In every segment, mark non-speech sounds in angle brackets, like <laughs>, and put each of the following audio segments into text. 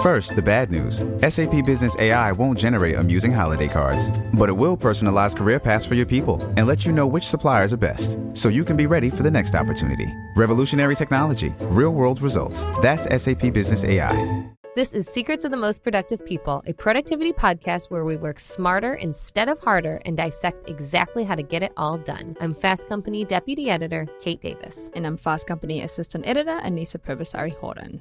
First, the bad news SAP Business AI won't generate amusing holiday cards, but it will personalize career paths for your people and let you know which suppliers are best so you can be ready for the next opportunity. Revolutionary technology, real world results. That's SAP Business AI. This is Secrets of the Most Productive People, a productivity podcast where we work smarter instead of harder and dissect exactly how to get it all done. I'm Fast Company Deputy Editor Kate Davis. And I'm Fast Company Assistant Editor Anisa Purbasari Horton.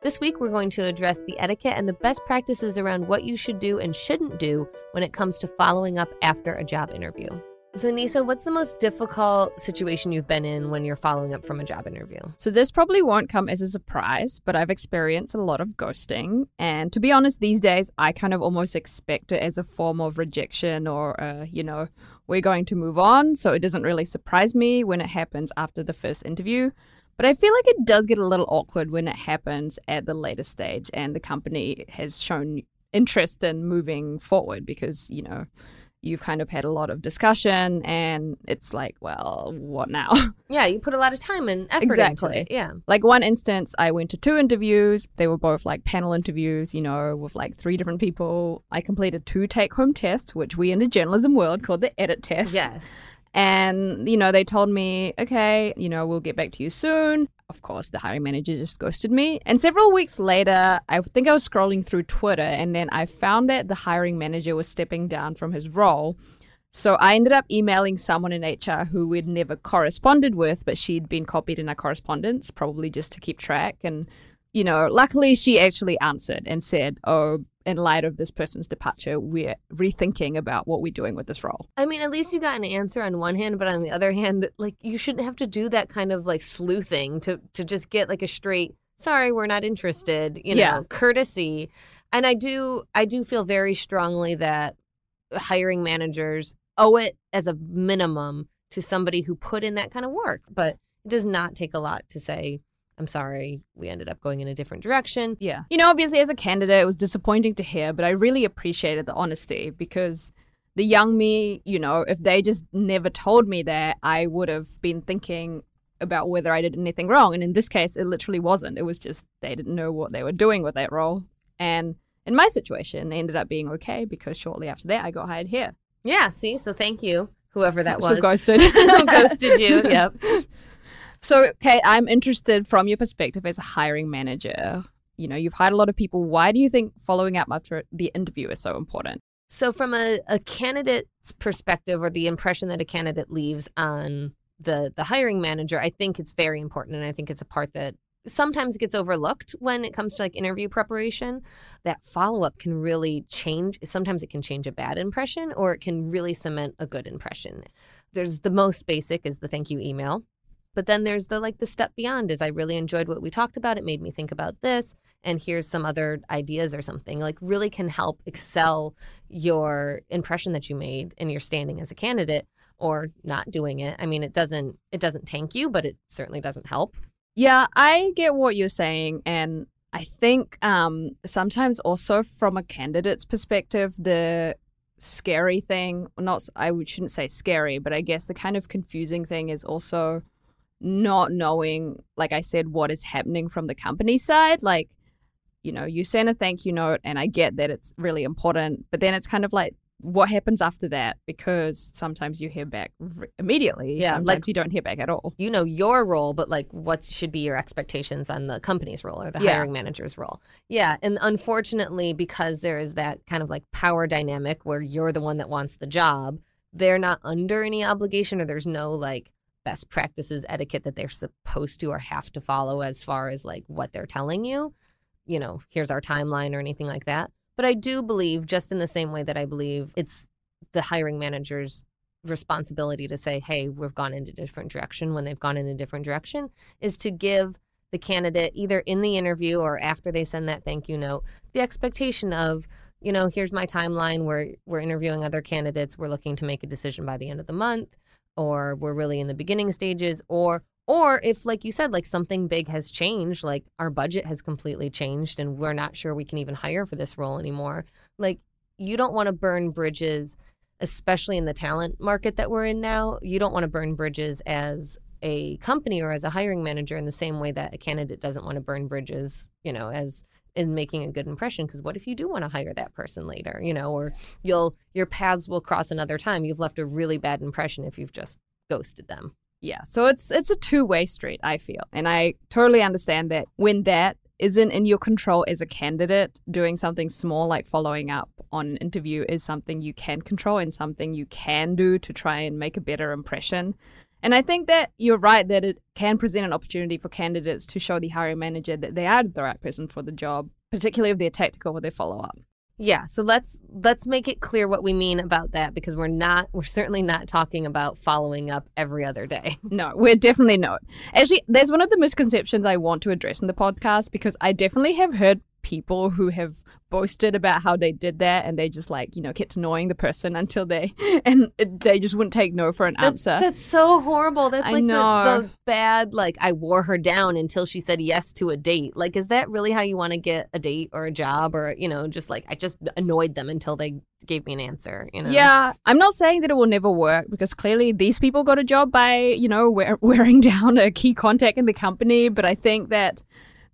This week, we're going to address the etiquette and the best practices around what you should do and shouldn't do when it comes to following up after a job interview. So, Nisa, what's the most difficult situation you've been in when you're following up from a job interview? So, this probably won't come as a surprise, but I've experienced a lot of ghosting. And to be honest, these days, I kind of almost expect it as a form of rejection or, uh, you know, we're going to move on. So, it doesn't really surprise me when it happens after the first interview. But I feel like it does get a little awkward when it happens at the later stage and the company has shown interest in moving forward because, you know, you've kind of had a lot of discussion and it's like well what now? <laughs> Yeah you put a lot of time and effort exactly. into it. yeah. Like one instance i went to two interviews. They were both like panel interviews you know with like three different people. I completed two take home tests which we in the journalism world call the edit test. Yes and, you know, they told me, okay, you know, we'll get back to you soon. Of course, the hiring manager just ghosted me. And several weeks later, I think I was scrolling through Twitter and then I found that the hiring manager was stepping down from his role. So I ended up emailing someone in HR who we'd never corresponded with, but she'd been copied in our correspondence, probably just to keep track. And, you know, luckily she actually answered and said, Oh, in light of this person's departure, we're rethinking about what we're doing with this role. I mean, at least you got an answer on one hand, but on the other hand, like you shouldn't have to do that kind of like sleuthing to to just get like a straight sorry, we're not interested, you know, yeah. courtesy. And I do I do feel very strongly that hiring managers owe it as a minimum to somebody who put in that kind of work, but it does not take a lot to say I'm sorry, we ended up going in a different direction. Yeah. You know, obviously, as a candidate, it was disappointing to hear, but I really appreciated the honesty because the young me, you know, if they just never told me that, I would have been thinking about whether I did anything wrong. And in this case, it literally wasn't. It was just they didn't know what they were doing with that role. And in my situation, it ended up being okay because shortly after that, I got hired here. Yeah, see? So thank you, whoever that was. Who ghosted. <laughs> who ghosted you, <laughs> yep. So, Kate, I'm interested from your perspective as a hiring manager. You know, you've hired a lot of people. Why do you think following up after the interview is so important? So, from a, a candidate's perspective or the impression that a candidate leaves on the the hiring manager, I think it's very important, and I think it's a part that sometimes gets overlooked when it comes to like interview preparation. That follow up can really change. Sometimes it can change a bad impression, or it can really cement a good impression. There's the most basic is the thank you email but then there's the like the step beyond is I really enjoyed what we talked about. It made me think about this and here's some other ideas or something. Like really can help excel your impression that you made and your standing as a candidate or not doing it. I mean, it doesn't it doesn't tank you, but it certainly doesn't help. Yeah, I get what you're saying and I think um, sometimes also from a candidate's perspective, the scary thing, not I shouldn't say scary, but I guess the kind of confusing thing is also not knowing, like I said, what is happening from the company side. Like, you know, you send a thank you note, and I get that it's really important, but then it's kind of like, what happens after that? Because sometimes you hear back r- immediately. Yeah, sometimes like you don't hear back at all. You know your role, but like, what should be your expectations on the company's role or the yeah. hiring manager's role? Yeah, and unfortunately, because there is that kind of like power dynamic where you're the one that wants the job, they're not under any obligation, or there's no like best practices etiquette that they're supposed to or have to follow as far as like what they're telling you you know here's our timeline or anything like that. But i do believe just in the same way that i believe it's the hiring manager's responsibility to say hey we've gone in a different direction when they've gone in a different direction is to give the candidate either in the interview or after they send that thank you note the expectation of you know here's my timeline. We're we're interviewing other candidates. We're looking to make a decision by the end of the month or we're really in the beginning stages or or if like you said like something big has changed like our budget has completely changed and we're not sure we can even hire for this role anymore like you don't want to burn bridges especially in the talent market that we're in now you don't want to burn bridges as a company or as a hiring manager in the same way that a candidate doesn't want to burn bridges, you know, as in making a good impression because what if you do want to hire that person later, you know, or you'll your paths will cross another time. You've left a really bad impression if you've just ghosted them. Yeah, so it's it's a two-way street, I feel. And I totally understand that when that isn't in your control as a candidate, doing something small like following up on an interview is something you can control and something you can do to try and make a better impression. And I think that you're right that it can present an opportunity for candidates to show the hiring manager that they are the right person for the job, particularly if they're tactical with their follow up. Yeah, so let's let's make it clear what we mean about that because we're not we're certainly not talking about following up every other day. <laughs> No, we're definitely not. Actually, there's one of the misconceptions I want to address in the podcast because I definitely have heard people who have boasted about how they did that and they just like you know kept annoying the person until they <laughs> and they just wouldn't take no for an answer. that's, that's so horrible. That's I like the, the, bad like i wore her down until she said yes to a date. Like is that really how you want to get a date or a job or you know just like i just annoyed them until they gave me an answer you know? Yeah. I'm not saying that it will never work because clearly these people got a job by you know wear- <laughs> wearing down a key contact in the company but i think that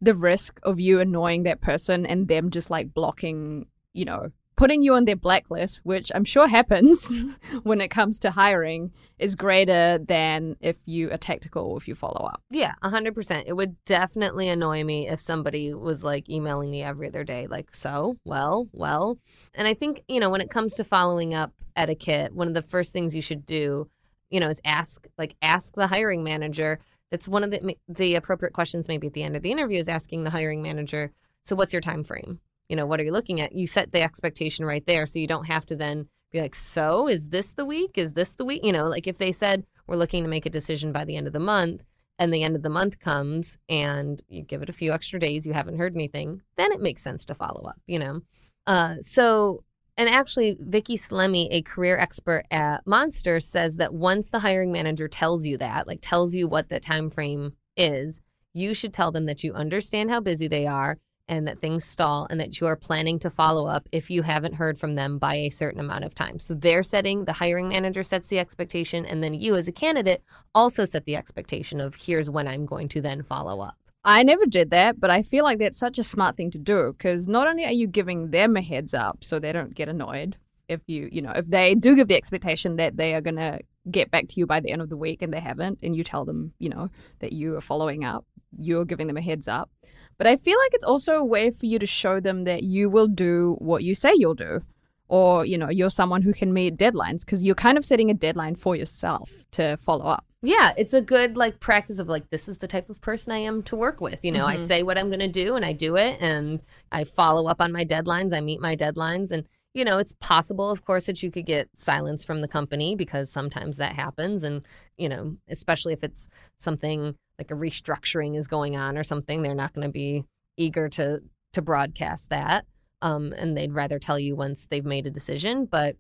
the risk of you annoying that person and them just like blocking, you know, putting you on their blacklist, which I'm sure happens mm-hmm. <laughs> when it comes to hiring, is greater than if you are tactical or if you follow up. Yeah, 100%. It would definitely annoy me if somebody was like emailing me every other day, like, so, well, well. And I think, you know, when it comes to following up etiquette, one of the first things you should do, you know, is ask, like, ask the hiring manager it's one of the the appropriate questions maybe at the end of the interview is asking the hiring manager, so what's your time frame? You know, what are you looking at? You set the expectation right there so you don't have to then be like, "So, is this the week? Is this the week?" You know, like if they said we're looking to make a decision by the end of the month, and the end of the month comes and you give it a few extra days, you haven't heard anything, then it makes sense to follow up, you know? Uh, so and actually, Vicki Salemi, a career expert at Monster, says that once the hiring manager tells you that, like tells you what the time frame is, you should tell them that you understand how busy they are and that things stall and that you are planning to follow up if you haven't heard from them by a certain amount of time. So they're setting, the hiring manager sets the expectation, and then you as a candidate also set the expectation of here's when I'm going to then follow up. I never did that, but I feel like that's such a smart thing to do because not only are you giving them a heads up so they don't get annoyed if you, you know, if they do give the expectation that they are going to get back to you by the end of the week and they haven't, and you tell them, you know, that you are following up, you're giving them a heads up. But I feel like it's also a way for you to show them that you will do what you say you'll do. Or, you know, you're someone who can meet deadlines because you're kind of setting a deadline for yourself to follow up. Yeah, it's a good like practice of like this is the type of person I am to work with. You know, mm-hmm. I say what I'm going to do and I do it and I follow up on my deadlines, I meet my deadlines and you know, it's possible of course that you could get silence from the company because sometimes that happens and you know, especially if it's something like a restructuring is going on or something, they're not going to be eager to to broadcast that. Um, and they'd rather tell you once they've made a decision, but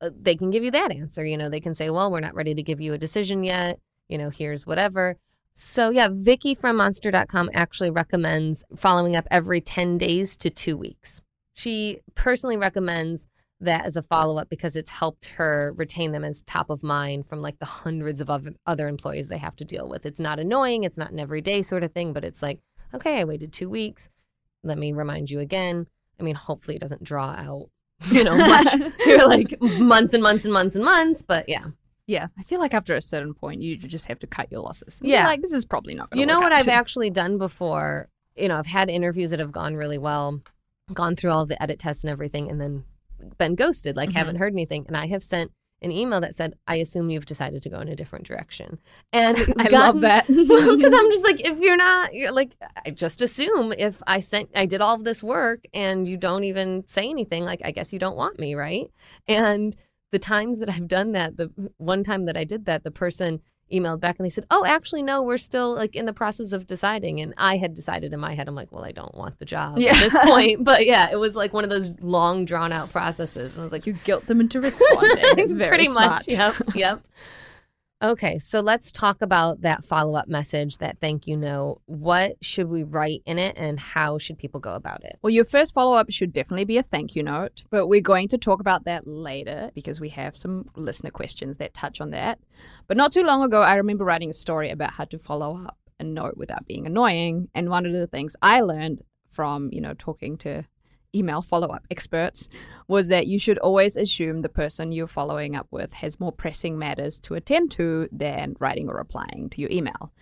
uh, they can give you that answer. You know, they can say, well, we're not ready to give you a decision yet. You know, here's whatever. So, yeah, Vicki from monster.com actually recommends following up every 10 days to two weeks. She personally recommends that as a follow up because it's helped her retain them as top of mind from like the hundreds of other employees they have to deal with. It's not annoying, it's not an everyday sort of thing, but it's like, okay, I waited two weeks. Let me remind you again. I mean, hopefully it doesn't draw out <laughs> you know, much <laughs> <laughs> you're like months and months and months and months. But yeah. Yeah, I feel like after a certain point, you just have to cut your losses. yeah, like this is probably not. You know what I've actually done before? You know, I've had interviews that have gone really well, gone through all the edit tests and everything, and then been ghosted. Like, mm-hmm. haven't heard anything, and I have sent an email that said, I assume you've decided to go in a different direction. And <laughs> I gotten, love that. <laughs> Because I'm just <laughs> like, if you're not, you're like, I just assume if I sent, I did all of this work and you don't even say anything, like, I guess you don't want me, right? And the times that I've done that, the one time that I did that, the person emailed back and they said, "Oh, actually, no, we're still like in the process of deciding." And I had decided in my head, I'm like, "Well, I don't want the job yeah. at this point." <laughs> But yeah, it was like one of those long, drawn out processes, and I was like, "You guilt them into responding." <laughs> It's very pretty smart. much. Yep. Yep. <laughs> Okay, so let's talk about that follow up message, that thank you note. What should we write in it and how should people go about it? Well, your first follow up should definitely be a thank you note, but we're going to talk about that later because we have some listener questions that touch on that. But not too long ago, I remember writing a story about how to follow up a note without being annoying. And one of the things I learned from, you know, talking to email follow up experts was that you should always assume the person you're following up with has more pressing matters to attend to than writing or replying to your email.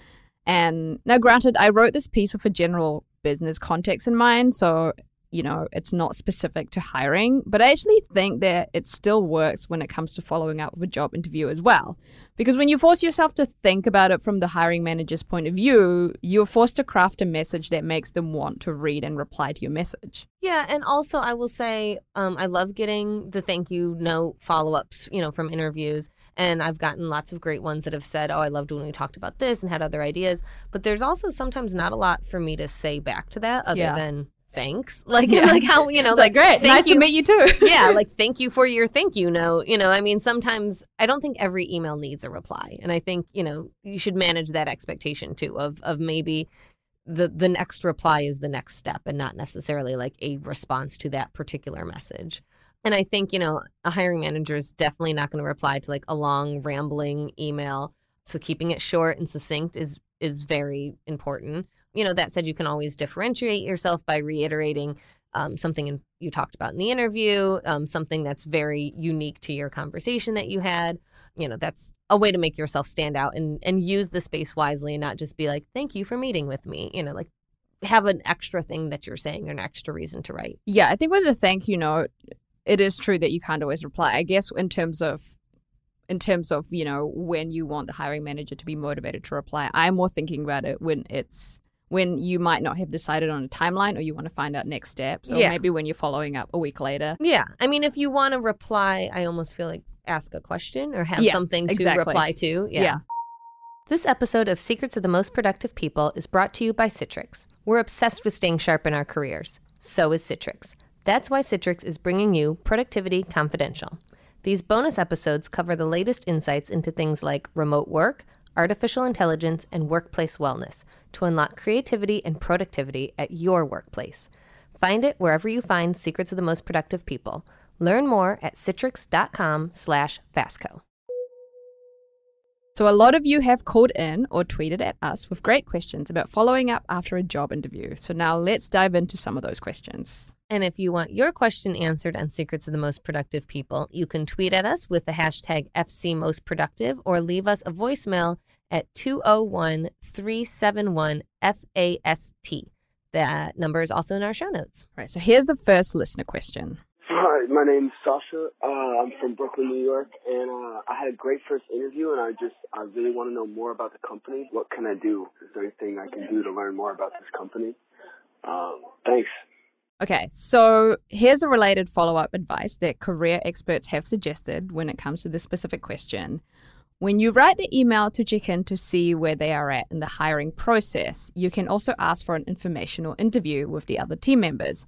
And now, granted, I wrote this piece with a general business context in mind. So you know, it's not specific to hiring, but I actually think that it still works when it comes to following up with a job interview as well. Because when you force yourself to think about it from the hiring manager's point of view, you're forced to craft a message that makes them want to read and reply to your message. Yeah, and also I will say um, I love getting the thank you note follow ups, you know, from interviews. And I've gotten lots of great ones that have said, Oh, I loved when we talked about this and had other ideas. But there's also sometimes not a lot for me to say back to that other yeah. than thanks <laughs> like yeah. like how you know like, like, great nice you. to meet you too <laughs> yeah like thank you for your thank you note you know i mean sometimes i don't think every email needs a reply and i think you know you should manage that expectation too of of maybe the the next reply is the next step and not necessarily like a response to that particular message and i think you know a hiring manager is definitely not going to reply to like a long rambling email so keeping it short and succinct is is very important you know, that said, you can always differentiate yourself by reiterating um, something in, you talked about in the interview, um, something that's very unique to your conversation that you had. You know, that's a way to make yourself stand out and and use the space wisely and not just be like, "Thank you for meeting with me." You know, like have an extra thing that you're saying or an extra reason to write. Yeah, I think with the thank you note, it is true that you can't always reply. I guess in terms of in terms of you know when you want the hiring manager to be motivated to reply, I'm more thinking about it when it's when you might not have decided on a timeline or you want to find out next steps or yeah. maybe when you're following up a week later. Yeah. I mean, if you want to reply, I almost feel like ask a question or have yeah, something to exactly. reply to. Yeah. yeah. This episode of Secrets of the Most Productive People is brought to you by Citrix. We're obsessed with staying sharp in our careers. So is Citrix. That's why Citrix is bringing you Productivity Confidential. These bonus episodes cover the latest insights into things like remote work, artificial intelligence, and workplace wellness to unlock creativity and productivity at your workplace. Find it wherever you find Secrets of the Most Productive People. Learn more at citrix.com slash. So a lot of you have called in or tweeted at us with great questions about following up after a job interview. So now let's dive into some of those questions. And if you want your question answered on Secrets of the Most Productive People, you can tweet at us with the hashtag FCMostProductive or leave us a voicemail at 201 371 FAST. That number is also in our show notes. All right, so here's the first listener question. Hi, my name's Sasha. Uh, I'm from Brooklyn, New York, and uh, I had a great first interview, and I just I really want to know more about the company. What can I do? Is there anything I can do to learn more about this company? Um, thanks. Okay, so here's a related follow up advice that career experts have suggested when it comes to this specific question. When you write the email to check in to see where they are at in the hiring process, you can also ask for an informational interview with the other team members.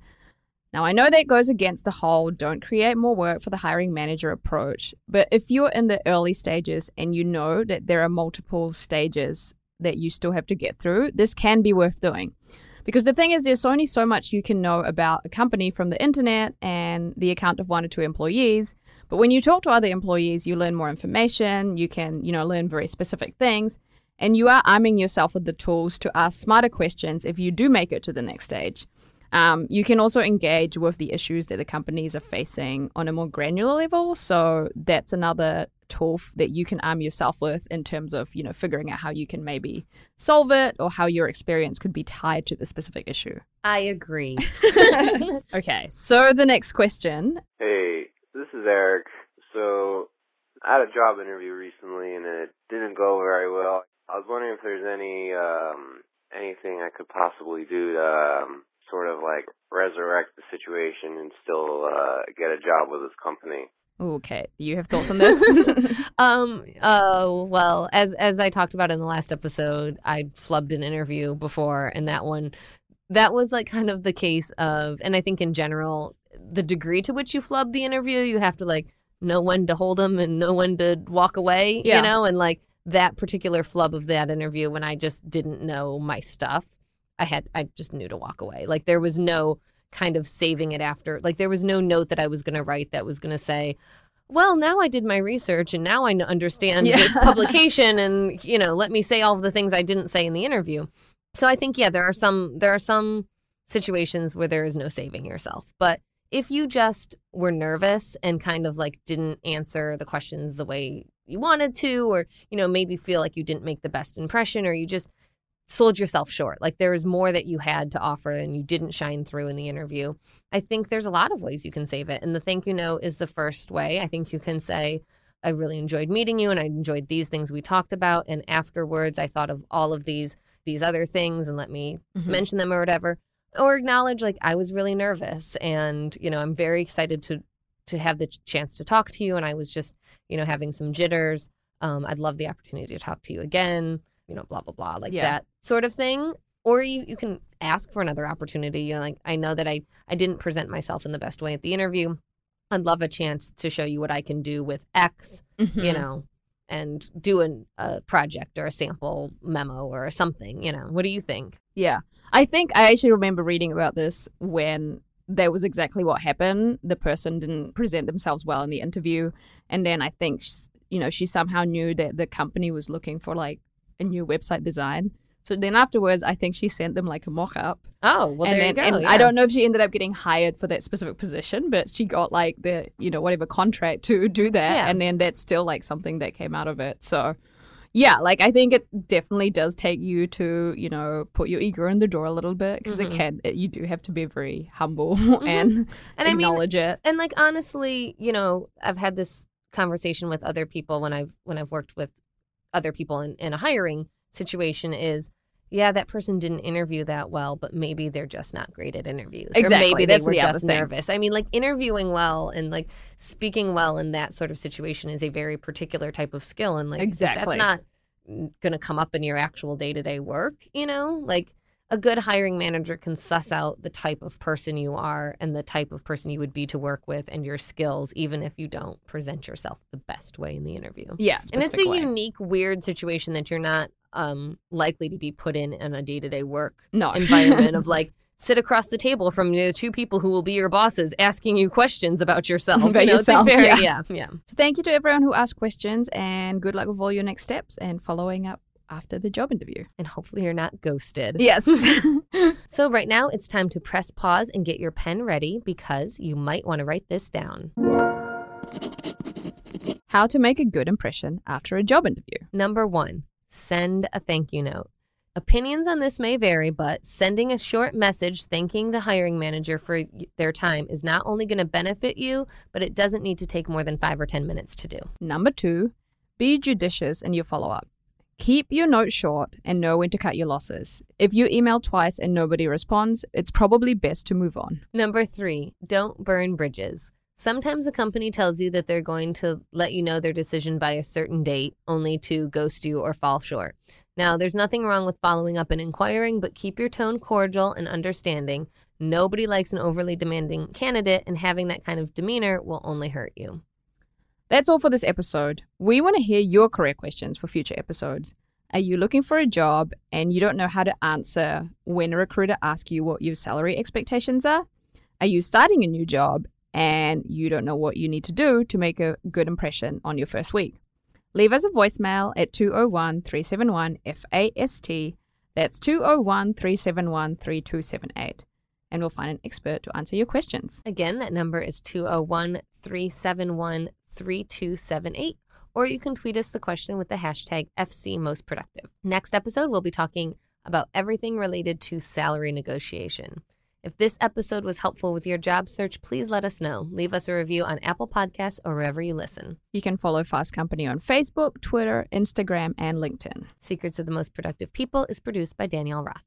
Now, I know that goes against the whole don't create more work for the hiring manager approach, but if you're in the early stages and you know that there are multiple stages that you still have to get through, this can be worth doing. Because the thing is, there's only so much you can know about a company from the internet and the account of one or two employees. But when you talk to other employees, you learn more information, you can, you know, learn very specific things, and you are arming yourself with the tools to ask smarter questions if you do make it to the next stage. Um, you can also engage with the issues that the companies are facing on a more granular level. So that's another tool that you can arm yourself with in terms of you know figuring out how you can maybe solve it or how your experience could be tied to the specific issue. I agree. <laughs> <laughs> okay, so the next question. Hey, this is Eric. So I had a job interview recently and it didn't go very well. I was wondering if there's any um anything I could possibly do to um, sort of like resurrect the situation and still uh, get a job with this company. Okay, you have thoughts on this? <laughs> um. Uh. Well, as as I talked about in the last episode, I flubbed an interview before, and that one, that was like kind of the case of, and I think in general, the degree to which you flub the interview, you have to like know when to hold them and know when to walk away. Yeah. You know, and like that particular flub of that interview when I just didn't know my stuff, I had I just knew to walk away. Like there was no kind of saving it after. Like there was no note that I was going to write that was going to say, well, now I did my research and now I understand yeah. this publication and you know, let me say all of the things I didn't say in the interview. So I think yeah, there are some there are some situations where there is no saving yourself. But if you just were nervous and kind of like didn't answer the questions the way you wanted to or you know, maybe feel like you didn't make the best impression or you just sold yourself short. Like there was more that you had to offer and you didn't shine through in the interview. I think there's a lot of ways you can save it. And the thank you note is the first way. I think you can say, I really enjoyed meeting you and I enjoyed these things we talked about. And afterwards I thought of all of these these other things and let me mm-hmm. mention them or whatever. Or acknowledge like I was really nervous and, you know, I'm very excited to to have the chance to talk to you and I was just, you know, having some jitters. Um, I'd love the opportunity to talk to you again you know, blah, blah, blah, like yeah. that sort of thing. Or you, you can ask for another opportunity. You know, like I know that I, I didn't present myself in the best way at the interview. I'd love a chance to show you what I can do with X, mm-hmm. you know, and do an, a project or a sample memo or something, you know. What do you think? Yeah. I think I actually remember reading about this when that was exactly what happened. The person didn't present themselves well in the interview. And then I think, you know, she somehow knew that the company was looking for like a new website design. So then afterwards, I think she sent them like a mock up. Oh, well, and there then, you go. And yeah. I don't know if she ended up getting hired for that specific position, but she got like the, you know, whatever contract to do that. Yeah. And then that's still like something that came out of it. So yeah, like I think it definitely does take you to, you know, put your ego in the door a little bit because mm-hmm. it can, it, you do have to be very humble <laughs> mm-hmm. and, and acknowledge I mean, it. And like, honestly, you know, I've had this conversation with other people when I've, when I've worked with other people in, in a hiring situation is yeah, that person didn't interview that well, but maybe they're just not great at interviews. Exactly. Or maybe That's they were the just nervous. I mean, like interviewing well and like speaking well in that sort of situation is a very particular type of skill. And like, exactly. that's not going to come up in your actual day to day work, you know? Like, a good hiring manager can suss out the type of person you are and the type of person you would be to work with and your skills, even if you don't present yourself the best way in the interview. Yeah. And it's a way. unique, weird situation that you're not um, likely to be put in in a day to day work no. <laughs> environment of like, sit across the table from the two people who will be your bosses asking you questions about yourself. About you know, yourself. Very, yeah. yeah. Yeah. So thank you to everyone who asked questions and good luck with all your next steps and following up after the job interview. And hopefully you're not ghosted. Yes. <laughs> <laughs> so right now it's time to press pause and get your pen ready because you might want to write this down. How to make a good impression after a job interview. Number one, send a thank you note. Opinions on this may vary, but sending a short message thanking the hiring manager for their time is not only going to benefit you, but it doesn't need to take more than five or 10 minutes to do. Number two, be judicious in your follow up. Keep your notes short and know when to cut your losses. If you email twice and nobody responds, it's probably best to move on. Number three, don't burn bridges. Sometimes a company tells you that they're going to let you know their decision by a certain date, only to ghost you or fall short. Now, there's nothing wrong with following up and inquiring, but keep your tone cordial and understanding. Nobody likes an overly demanding candidate, and having that kind of demeanor will only hurt you. That's all for this episode. We want to hear your career questions for future episodes. Are you looking for a job and you don't know how to answer when a recruiter asks you what your salary expectations are? Are you starting a new job and you don't know what you need to do to make a good impression on your first week? Leave us a voicemail at 201 371 FAST. That's 201 371 3278. And we'll find an expert to answer your questions. Again, that number is 201 371 3278, or you can tweet us the question with the hashtag FCMostProductive. Next episode, we'll be talking about everything related to salary negotiation. If this episode was helpful with your job search, please let us know. Leave us a review on Apple Podcasts or wherever you listen. You can follow Fast Company on Facebook, Twitter, Instagram, and LinkedIn. Secrets of the Most Productive People is produced by Danielle Roth.